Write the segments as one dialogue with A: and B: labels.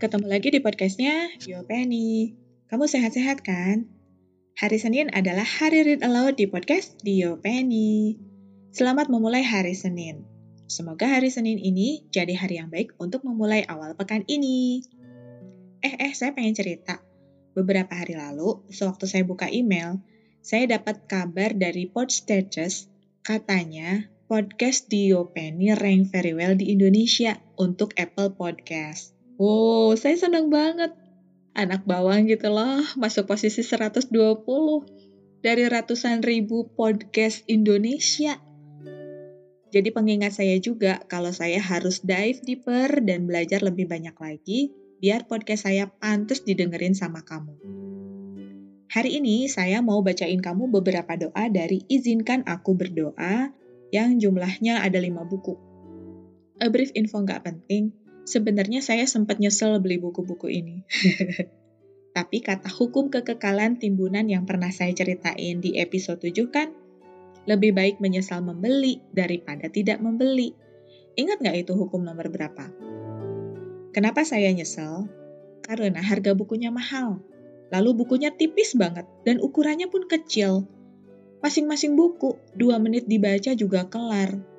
A: Ketemu lagi di podcastnya Yo Penny. Kamu sehat-sehat kan? Hari Senin adalah hari read aloud di podcast Dio Penny. Selamat memulai hari Senin. Semoga hari Senin ini jadi hari yang baik untuk memulai awal pekan ini. Eh, eh, saya pengen cerita. Beberapa hari lalu, sewaktu saya buka email, saya dapat kabar dari Podstatus, katanya podcast Dio Penny rank very well di Indonesia untuk Apple Podcast. Wow, saya senang banget. Anak bawang gitu loh, masuk posisi 120 dari ratusan ribu podcast Indonesia. Jadi pengingat saya juga kalau saya harus dive deeper dan belajar lebih banyak lagi biar podcast saya pantas didengerin sama kamu. Hari ini saya mau bacain kamu beberapa doa dari Izinkan Aku Berdoa yang jumlahnya ada lima buku. A brief info nggak penting, sebenarnya saya sempat nyesel beli buku-buku ini. Tapi kata hukum kekekalan timbunan yang pernah saya ceritain di episode 7 kan, lebih baik menyesal membeli daripada tidak membeli. Ingat nggak itu hukum nomor berapa? Kenapa saya nyesel? Karena harga bukunya mahal. Lalu bukunya tipis banget dan ukurannya pun kecil. Masing-masing buku, dua menit dibaca juga kelar.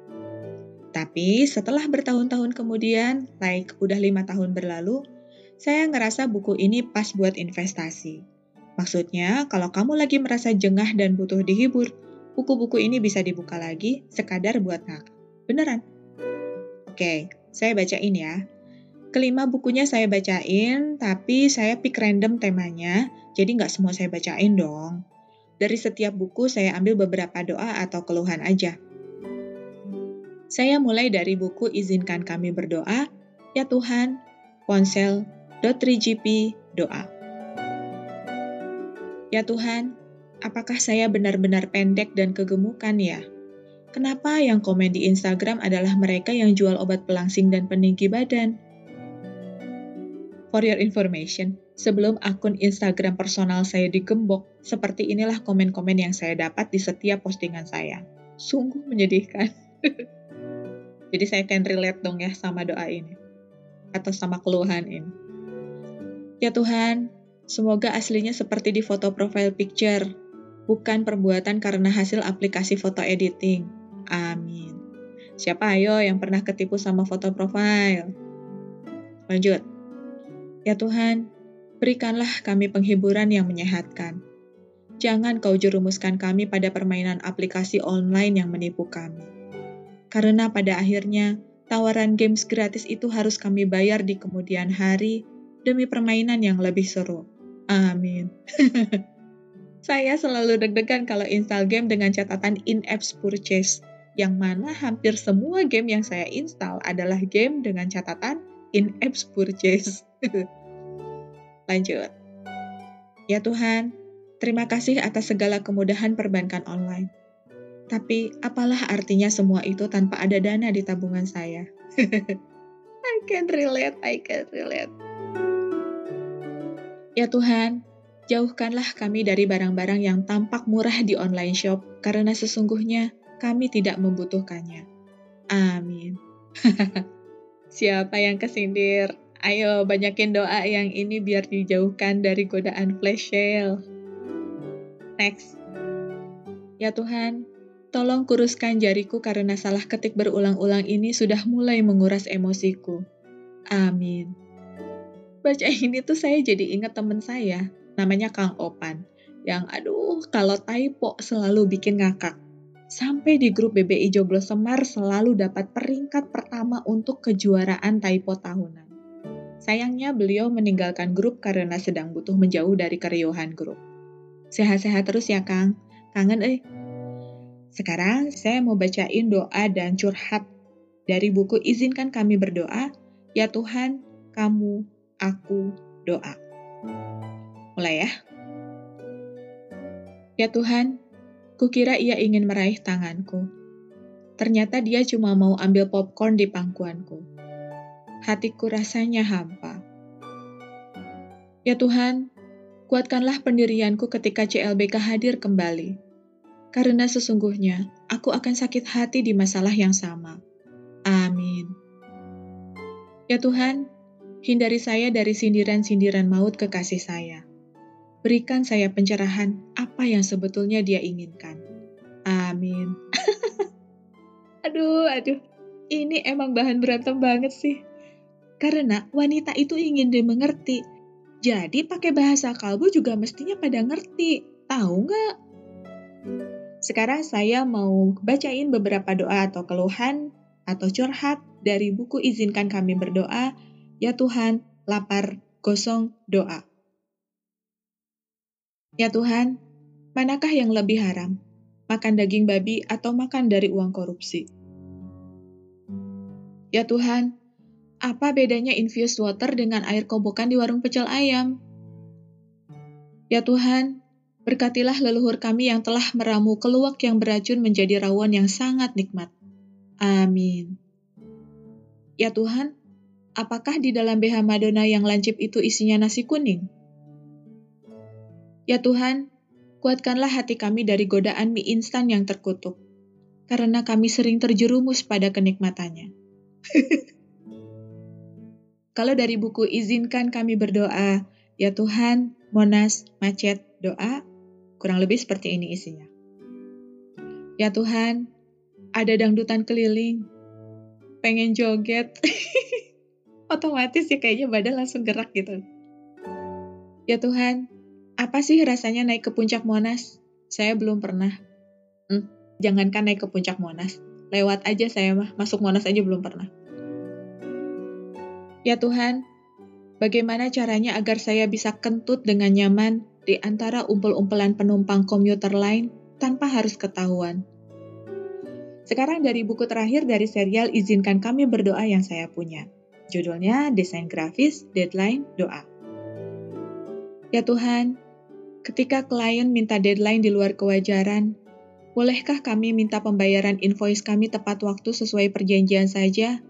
A: Tapi setelah bertahun-tahun kemudian, like udah lima tahun berlalu, saya ngerasa buku ini pas buat investasi. Maksudnya, kalau kamu lagi merasa jengah dan butuh dihibur, buku-buku ini bisa dibuka lagi sekadar buat ngakak. Beneran? Oke, saya bacain ya. Kelima bukunya saya bacain, tapi saya pick random temanya, jadi nggak semua saya bacain dong. Dari setiap buku saya ambil beberapa doa atau keluhan aja. Saya mulai dari buku Izinkan Kami Berdoa, Ya Tuhan, ponsel, 3GP, doa. Ya Tuhan, apakah saya benar-benar pendek dan kegemukan ya? Kenapa yang komen di Instagram adalah mereka yang jual obat pelangsing dan peninggi badan? For your information, sebelum akun Instagram personal saya digembok, seperti inilah komen-komen yang saya dapat di setiap postingan saya. Sungguh menyedihkan. Jadi saya can relate dong ya sama doa ini. Atau sama keluhan ini. Ya Tuhan, semoga aslinya seperti di foto profile picture, bukan perbuatan karena hasil aplikasi foto editing. Amin. Siapa ayo yang pernah ketipu sama foto profile? Lanjut. Ya Tuhan, berikanlah kami penghiburan yang menyehatkan. Jangan kau jerumuskan kami pada permainan aplikasi online yang menipu kami. Karena pada akhirnya, tawaran games gratis itu harus kami bayar di kemudian hari demi permainan yang lebih seru. Amin. Saya selalu deg-degan kalau install game dengan catatan in-apps purchase, yang mana hampir semua game yang saya install adalah game dengan catatan in-apps purchase. Lanjut. Ya Tuhan, terima kasih atas segala kemudahan perbankan online. Tapi apalah artinya semua itu tanpa ada dana di tabungan saya? I can relate, I can relate. Ya Tuhan, jauhkanlah kami dari barang-barang yang tampak murah di online shop karena sesungguhnya kami tidak membutuhkannya. Amin. Siapa yang kesindir? Ayo banyakin doa yang ini biar dijauhkan dari godaan flash sale. Next. Ya Tuhan, tolong kuruskan jariku karena salah ketik berulang-ulang ini sudah mulai menguras emosiku. Amin. Baca ini tuh saya jadi ingat temen saya, namanya Kang Opan, yang aduh kalau typo selalu bikin ngakak. Sampai di grup BBI Joglo Semar selalu dapat peringkat pertama untuk kejuaraan typo tahunan. Sayangnya beliau meninggalkan grup karena sedang butuh menjauh dari keriuhan grup. Sehat-sehat terus ya Kang, kangen eh. Sekarang saya mau bacain doa dan curhat dari buku Izinkan Kami Berdoa, Ya Tuhan, Kamu, Aku, Doa. Mulai ya. Ya Tuhan, kukira ia ingin meraih tanganku. Ternyata dia cuma mau ambil popcorn di pangkuanku hatiku rasanya hampa. Ya Tuhan, kuatkanlah pendirianku ketika CLBK hadir kembali. Karena sesungguhnya aku akan sakit hati di masalah yang sama. Amin. Ya Tuhan, Hindari saya dari sindiran-sindiran maut kekasih saya. Berikan saya pencerahan apa yang sebetulnya dia inginkan. Amin. aduh, aduh. Ini emang bahan berantem banget sih. Karena wanita itu ingin dimengerti. Jadi pakai bahasa kalbu juga mestinya pada ngerti. Tahu nggak? Sekarang saya mau bacain beberapa doa atau keluhan atau curhat dari buku Izinkan Kami Berdoa. Ya Tuhan, lapar, gosong, doa. Ya Tuhan, manakah yang lebih haram? Makan daging babi atau makan dari uang korupsi? Ya Tuhan, apa bedanya infused water dengan air kobokan di warung pecel ayam? Ya Tuhan, berkatilah leluhur kami yang telah meramu keluak yang beracun menjadi rawon yang sangat nikmat. Amin. Ya Tuhan, apakah di dalam BH Madonna yang lancip itu isinya nasi kuning? Ya Tuhan, kuatkanlah hati kami dari godaan mie instan yang terkutuk, karena kami sering terjerumus pada kenikmatannya. Kalau dari buku Izinkan Kami Berdoa, Ya Tuhan, Monas, Macet, Doa, kurang lebih seperti ini isinya. Ya Tuhan, ada dangdutan keliling, pengen joget, otomatis ya kayaknya badan langsung gerak gitu. Ya Tuhan, apa sih rasanya naik ke puncak Monas? Saya belum pernah. Hmm, jangankan naik ke puncak Monas, lewat aja saya mah, masuk Monas aja belum pernah. Ya Tuhan, bagaimana caranya agar saya bisa kentut dengan nyaman di antara umpel-umpelan penumpang komuter lain tanpa harus ketahuan? Sekarang dari buku terakhir dari serial Izinkan Kami Berdoa yang saya punya. Judulnya Desain Grafis, Deadline, Doa. Ya Tuhan, Ketika klien minta deadline di luar kewajaran, bolehkah kami minta pembayaran invoice kami tepat waktu sesuai perjanjian saja?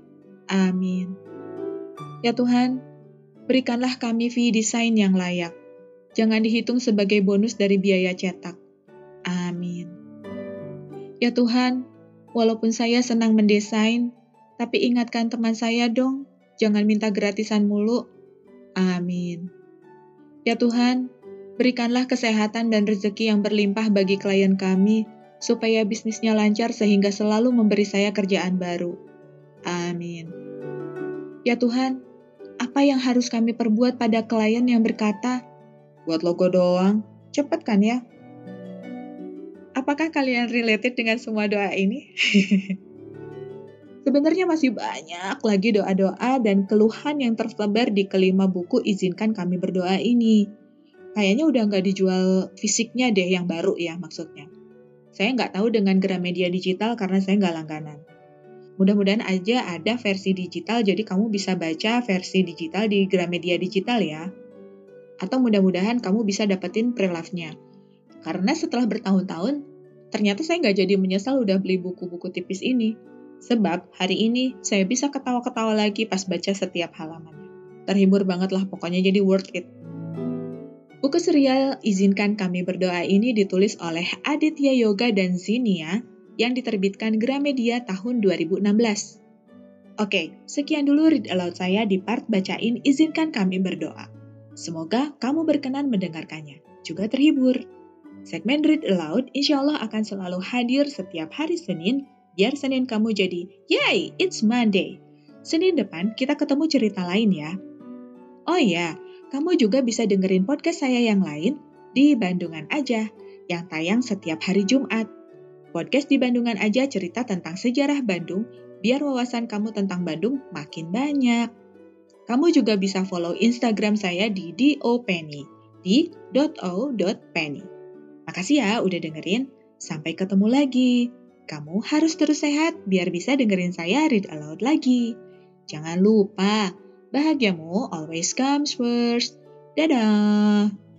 A: Amin. Ya Tuhan, berikanlah kami fee desain yang layak. Jangan dihitung sebagai bonus dari biaya cetak. Amin. Ya Tuhan, walaupun saya senang mendesain, tapi ingatkan teman saya dong, jangan minta gratisan mulu. Amin. Ya Tuhan, Berikanlah kesehatan dan rezeki yang berlimpah bagi klien kami, supaya bisnisnya lancar sehingga selalu memberi saya kerjaan baru. Amin. Ya Tuhan, apa yang harus kami perbuat pada klien yang berkata, buat logo doang, cepet kan ya? Apakah kalian related dengan semua doa ini? Sebenarnya masih banyak lagi doa-doa dan keluhan yang tersebar di kelima buku Izinkan Kami Berdoa ini kayaknya udah nggak dijual fisiknya deh yang baru ya maksudnya. Saya nggak tahu dengan Gramedia Digital karena saya nggak langganan. Mudah-mudahan aja ada versi digital jadi kamu bisa baca versi digital di Gramedia Digital ya. Atau mudah-mudahan kamu bisa dapetin prelove-nya. Karena setelah bertahun-tahun, ternyata saya nggak jadi menyesal udah beli buku-buku tipis ini. Sebab hari ini saya bisa ketawa-ketawa lagi pas baca setiap halamannya. Terhibur banget lah pokoknya jadi worth it. Buku serial Izinkan Kami Berdoa ini ditulis oleh Aditya Yoga dan Zinia yang diterbitkan Gramedia tahun 2016. Oke, sekian dulu read aloud saya di part bacain Izinkan Kami Berdoa. Semoga kamu berkenan mendengarkannya, juga terhibur. Segmen Read Aloud insya Allah akan selalu hadir setiap hari Senin, biar Senin kamu jadi, Yay, it's Monday. Senin depan kita ketemu cerita lain ya. Oh iya, kamu juga bisa dengerin podcast saya yang lain di Bandungan Aja, yang tayang setiap hari Jumat. Podcast di Bandungan Aja cerita tentang sejarah Bandung, biar wawasan kamu tentang Bandung makin banyak. Kamu juga bisa follow Instagram saya di dopeny, di .o.penny. Makasih ya udah dengerin, sampai ketemu lagi. Kamu harus terus sehat biar bisa dengerin saya read aloud lagi. Jangan lupa, Bahagiamu always comes first. Dadah!